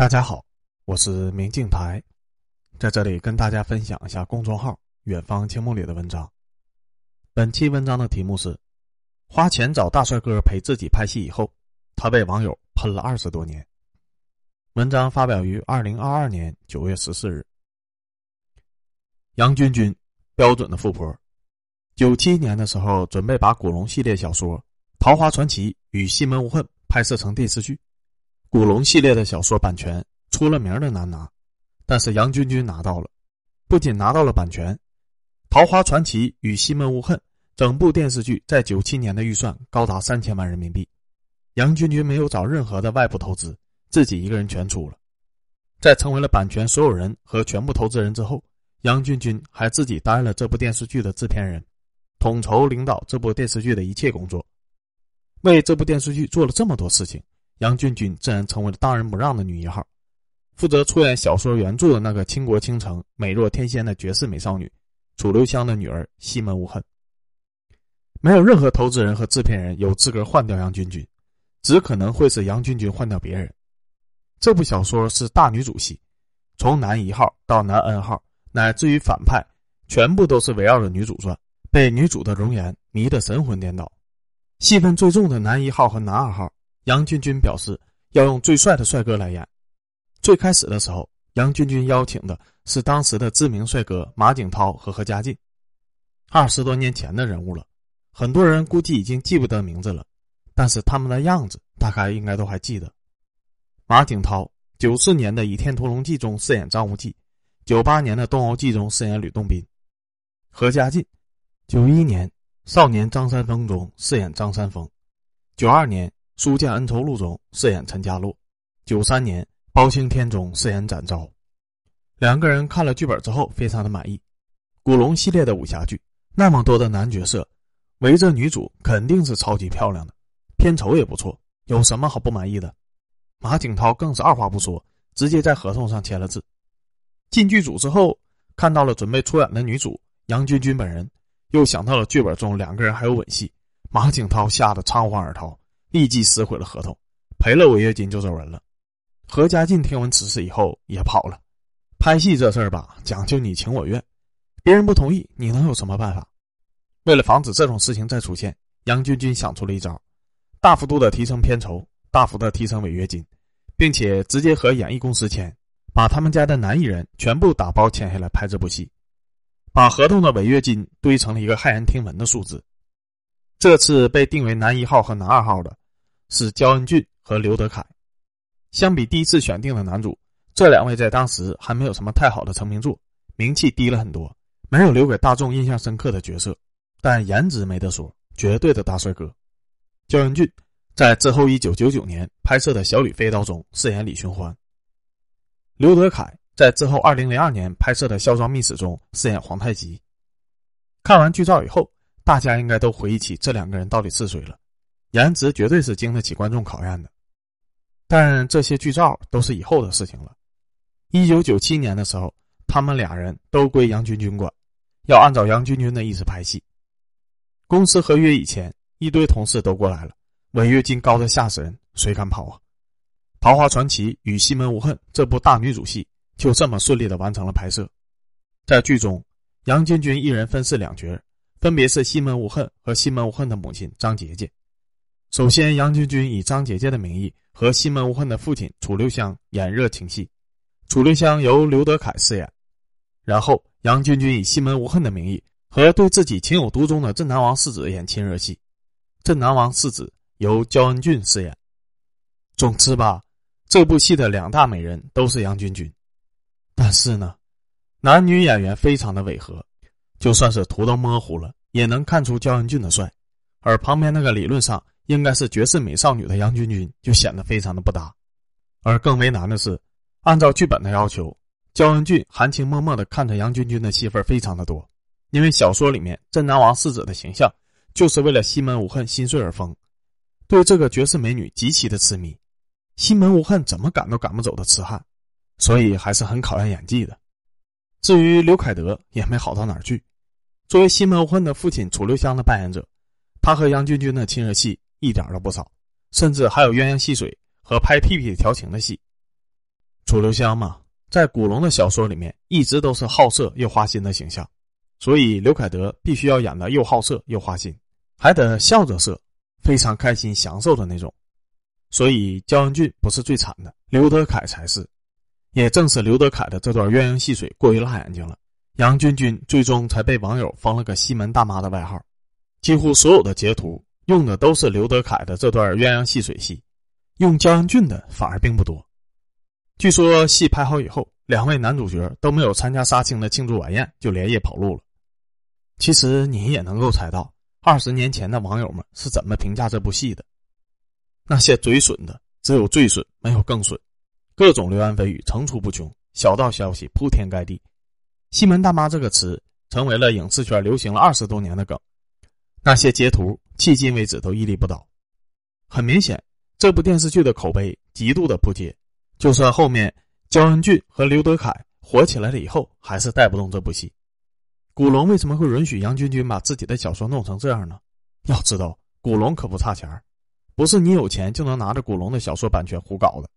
大家好，我是明镜台，在这里跟大家分享一下公众号“远方青木”里的文章。本期文章的题目是：花钱找大帅哥陪自己拍戏以后，他被网友喷了二十多年。文章发表于二零二二年九月十四日。杨君君，标准的富婆，九七年的时候准备把古龙系列小说《桃花传奇》与《西门无恨》拍摄成电视剧。古龙系列的小说版权出了名的难拿，但是杨君君拿到了，不仅拿到了版权，《桃花传奇》与《西门无恨》整部电视剧在九七年的预算高达三千万人民币，杨君君没有找任何的外部投资，自己一个人全出了。在成为了版权所有人和全部投资人之后，杨君君还自己担任了这部电视剧的制片人，统筹领导这部电视剧的一切工作，为这部电视剧做了这么多事情。杨俊君自然成为了当仁不让的女一号，负责出演小说原著的那个倾国倾城、美若天仙的绝世美少女楚留香的女儿西门无恨。没有任何投资人和制片人有资格换掉杨君君，只可能会是杨君君换掉别人。这部小说是大女主戏，从男一号到男 N 号，乃至于反派，全部都是围绕着女主转，被女主的容颜迷得神魂颠倒。戏份最重的男一号和男二号。杨君君表示要用最帅的帅哥来演。最开始的时候，杨君君邀请的是当时的知名帅哥马景涛和何家劲，二十多年前的人物了，很多人估计已经记不得名字了，但是他们的样子大概应该都还记得。马景涛九四年的《倚天屠龙记》中饰演张无忌，九八年的《东欧记》中饰演吕洞宾；何家劲九一年《少年张三丰》中饰演张三丰，九二年。《书剑恩仇录》中饰演陈家洛，九三年《包青天》中饰演展昭。两个人看了剧本之后非常的满意。古龙系列的武侠剧，那么多的男角色，围着女主肯定是超级漂亮的，片酬也不错，有什么好不满意的？马景涛更是二话不说，直接在合同上签了字。进剧组之后，看到了准备出演的女主杨君君本人，又想到了剧本中两个人还有吻戏，马景涛吓得仓皇而逃。立即撕毁了合同，赔了违约金就走人了。何家劲听闻此事以后也跑了。拍戏这事儿吧，讲究你情我愿，别人不同意，你能有什么办法？为了防止这种事情再出现，杨君君想出了一招：大幅度的提升片酬，大幅的提升违约金，并且直接和演艺公司签，把他们家的男艺人全部打包签下来拍这部戏，把合同的违约金堆成了一个骇人听闻的数字。这次被定为男一号和男二号的。是焦恩俊和刘德凯，相比第一次选定的男主，这两位在当时还没有什么太好的成名作，名气低了很多，没有留给大众印象深刻的角色，但颜值没得说，绝对的大帅哥。焦恩俊在之后一九九九年拍摄的《小李飞刀》中饰演李寻欢，刘德凯在之后二零零二年拍摄的《孝庄秘史》中饰演皇太极。看完剧照以后，大家应该都回忆起这两个人到底是谁了。颜值绝对是经得起观众考验的，但这些剧照都是以后的事情了。一九九七年的时候，他们俩人都归杨君君管，要按照杨君君的意思拍戏。公司合约以前，一堆同事都过来了，违约金高的吓死人，谁敢跑啊？《桃花传奇》与《西门无恨》这部大女主戏就这么顺利的完成了拍摄。在剧中，杨君君一人分饰两角，分别是西门无恨和西门无恨的母亲张杰杰。首先，杨君君以张姐姐的名义和西门无恨的父亲楚留香演热情戏，楚留香由刘德凯饰演。然后，杨君君以西门无恨的名义和对自己情有独钟的镇南王世子演亲热戏，镇南王世子由焦恩俊饰演。总之吧，这部戏的两大美人都是杨君君，但是呢，男女演员非常的违和，就算是图都模糊了，也能看出焦恩俊的帅，而旁边那个理论上。应该是绝世美少女的杨君君就显得非常的不搭，而更为难的是，按照剧本的要求，焦恩俊含情脉脉的看着杨君君的戏份非常的多，因为小说里面镇南王世子的形象就是为了西门无恨心碎而疯，对这个绝世美女极其的痴迷，西门无恨怎么赶都赶不走的痴汉，所以还是很考验演技的。至于刘凯德也没好到哪儿去，作为西门无恨的父亲楚留香的扮演者，他和杨君君的亲热戏。一点都不少，甚至还有鸳鸯戏水和拍屁屁调情的戏。楚留香嘛，在古龙的小说里面一直都是好色又花心的形象，所以刘凯德必须要演的又好色又花心，还得笑着色，非常开心享受的那种。所以焦恩俊不是最惨的，刘德凯才是。也正是刘德凯的这段鸳鸯戏水过于辣眼睛了，杨君君最终才被网友封了个“西门大妈”的外号。几乎所有的截图用的都是刘德凯的这段鸳鸯戏水戏，用焦恩俊的反而并不多。据说戏拍好以后，两位男主角都没有参加杀青的庆祝晚宴，就连夜跑路了。其实你也能够猜到，二十年前的网友们是怎么评价这部戏的。那些嘴损的，只有最损，没有更损，各种流言蜚语层出不穷，小道消息铺天盖地。西门大妈这个词成为了影视圈流行了二十多年的梗，那些截图迄今为止都屹立不倒。很明显，这部电视剧的口碑极度的扑街。就算后面焦恩俊和刘德凯火起来了以后，还是带不动这部戏。古龙为什么会允许杨君君把自己的小说弄成这样呢？要知道，古龙可不差钱不是你有钱就能拿着古龙的小说版权胡搞的。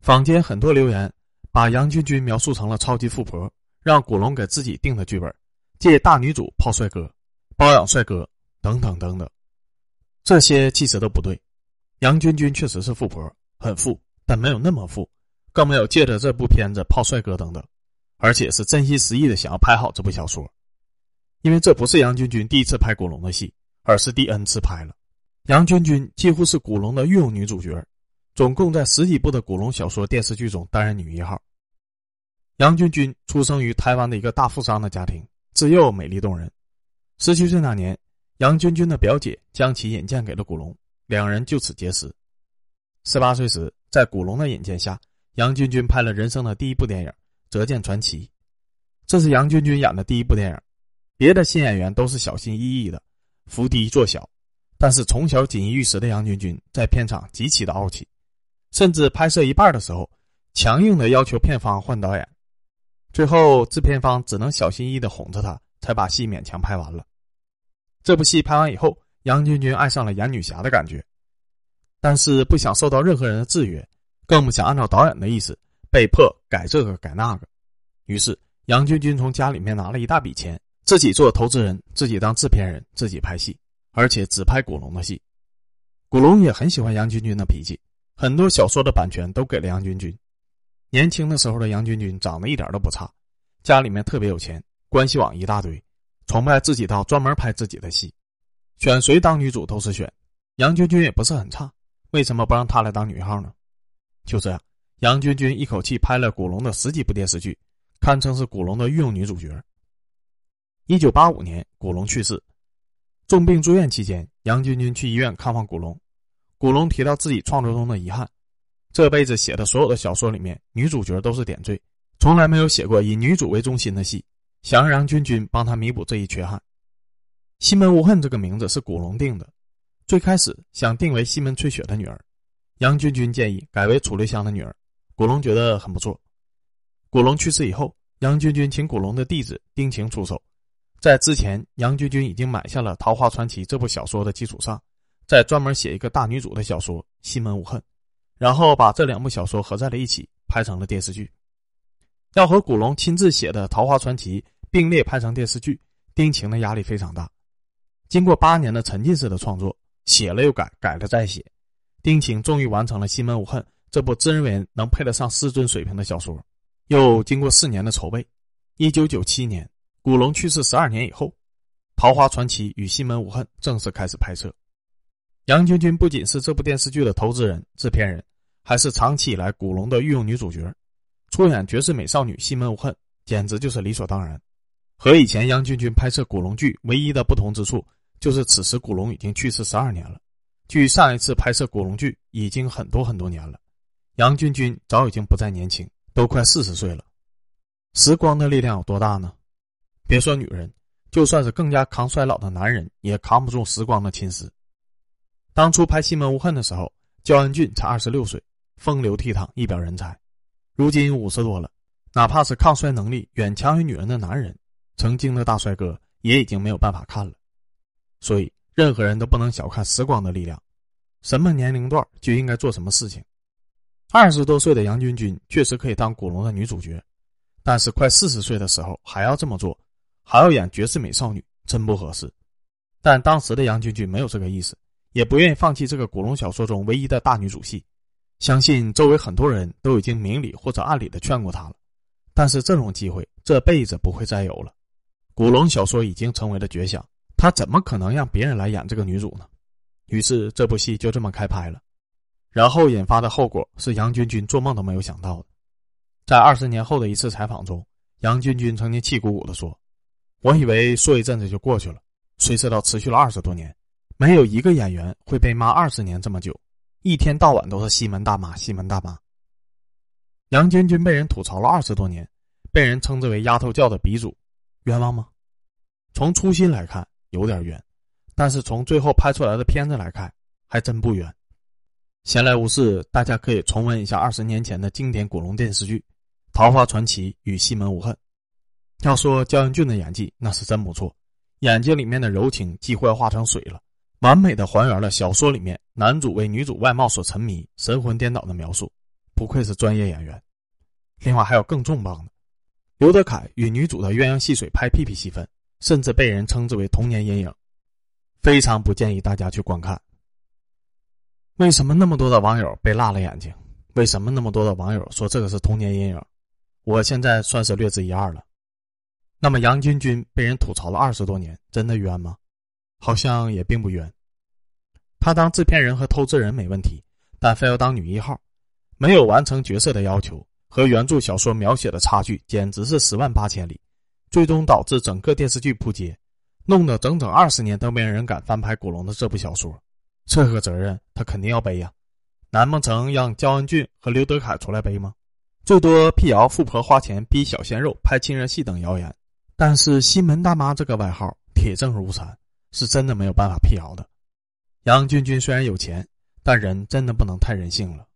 坊间很多留言把杨君君描述成了超级富婆，让古龙给自己定的剧本，借大女主泡帅哥、包养帅哥等等等等，这些其实都不对。杨君君确实是富婆，很富，但没有那么富。更没有借着这部片子泡帅哥等等，而且是真心实意的想要拍好这部小说，因为这不是杨君君第一次拍古龙的戏，而是第 N 次拍了。杨君君几乎是古龙的御用女主角，总共在十几部的古龙小说、电视剧中担任女一号。杨君君出生于台湾的一个大富商的家庭，自幼美丽动人。十七岁那年，杨君君的表姐将其引荐给了古龙，两人就此结识。十八岁时，在古龙的引荐下。杨君君拍了人生的第一部电影《折剑传奇》，这是杨君君演的第一部电影。别的新演员都是小心翼翼的，伏低做小，但是从小锦衣玉食的杨君君在片场极其的傲气，甚至拍摄一半的时候，强硬的要求片方换导演。最后制片方只能小心翼翼的哄着他，才把戏勉强拍完了。这部戏拍完以后，杨君君爱上了演女侠的感觉，但是不想受到任何人的制约。更不想按照导演的意思，被迫改这个改那个。于是杨君君从家里面拿了一大笔钱，自己做投资人，自己当制片人，自己拍戏，而且只拍古龙的戏。古龙也很喜欢杨君君的脾气，很多小说的版权都给了杨君君。年轻的时候的杨君君长得一点都不差，家里面特别有钱，关系网一大堆，崇拜自己到专门拍自己的戏，选谁当女主都是选。杨君君也不是很差，为什么不让她来当女一号呢？就这样，杨君君一口气拍了古龙的十几部电视剧，堪称是古龙的御用女主角。一九八五年，古龙去世，重病住院期间，杨君君去医院看望古龙。古龙提到自己创作中的遗憾：这辈子写的所有的小说里面，女主角都是点缀，从来没有写过以女主为中心的戏，想让杨君君帮他弥补这一缺憾。西门无恨这个名字是古龙定的，最开始想定为西门吹雪的女儿。杨君君建议改为楚留香的女儿，古龙觉得很不错。古龙去世以后，杨君君请古龙的弟子丁晴出手，在之前杨君君已经买下了《桃花传奇》这部小说的基础上，再专门写一个大女主的小说《西门无恨》，然后把这两部小说合在了一起拍成了电视剧。要和古龙亲自写的《桃花传奇》并列拍成电视剧，丁晴的压力非常大。经过八年的沉浸式的创作，写了又改，改了再写。丁晴终于完成了《西门无恨》这部自认为能配得上师尊水平的小说。又经过四年的筹备，一九九七年，古龙去世十二年以后，《桃花传奇》与《西门无恨》正式开始拍摄。杨君君不仅是这部电视剧的投资人、制片人，还是长期以来古龙的御用女主角，出演绝世美少女西门无恨，简直就是理所当然。和以前杨君君拍摄古龙剧唯一的不同之处，就是此时古龙已经去世十二年了。距上一次拍摄古龙剧已经很多很多年了，杨君君早已经不再年轻，都快四十岁了。时光的力量有多大呢？别说女人，就算是更加抗衰老的男人，也扛不住时光的侵蚀。当初拍《西门无恨》的时候，焦恩俊才二十六岁，风流倜傥，一表人才。如今五十多了，哪怕是抗衰能力远强于女人的男人，曾经的大帅哥也已经没有办法看了。所以。任何人都不能小看时光的力量，什么年龄段就应该做什么事情。二十多岁的杨君君确实可以当古龙的女主角，但是快四十岁的时候还要这么做，还要演绝世美少女，真不合适。但当时的杨君君没有这个意思，也不愿意放弃这个古龙小说中唯一的大女主戏。相信周围很多人都已经明里或者暗里的劝过她了，但是这种机会这辈子不会再有了。古龙小说已经成为了绝响，他怎么可能让别人来演这个女主呢？于是这部戏就这么开拍了，然后引发的后果是杨君君做梦都没有想到的。在二十年后的一次采访中，杨君君曾经气鼓鼓地说：“我以为说一阵子就过去了，谁知道持续了二十多年，没有一个演员会被骂二十年这么久，一天到晚都是西门大妈，西门大妈。”杨君君被人吐槽了二十多年，被人称之为“丫头教”的鼻祖，冤枉吗？从初心来看，有点冤。但是从最后拍出来的片子来看，还真不冤。闲来无事，大家可以重温一下二十年前的经典古龙电视剧《桃花传奇》与《西门无恨》。要说焦恩俊的演技，那是真不错，眼睛里面的柔情几乎要化成水了，完美的还原了小说里面男主为女主外貌所沉迷、神魂颠倒的描述，不愧是专业演员。另外还有更重磅的，刘德凯与女主的鸳鸯戏水拍屁屁戏份，甚至被人称之为童年阴影。非常不建议大家去观看。为什么那么多的网友被辣了眼睛？为什么那么多的网友说这个是童年阴影？我现在算是略知一二了。那么杨君君被人吐槽了二十多年，真的冤吗？好像也并不冤。他当制片人和投资人没问题，但非要当女一号，没有完成角色的要求，和原著小说描写的差距简直是十万八千里，最终导致整个电视剧扑街。弄得整整二十年都没人敢翻拍古龙的这部小说，这个责任他肯定要背呀！难不成让焦恩俊和刘德凯出来背吗？最多辟谣富婆花钱逼小鲜肉拍亲热戏等谣言，但是西门大妈这个外号铁证如山，是真的没有办法辟谣的。杨君君虽然有钱，但人真的不能太任性了。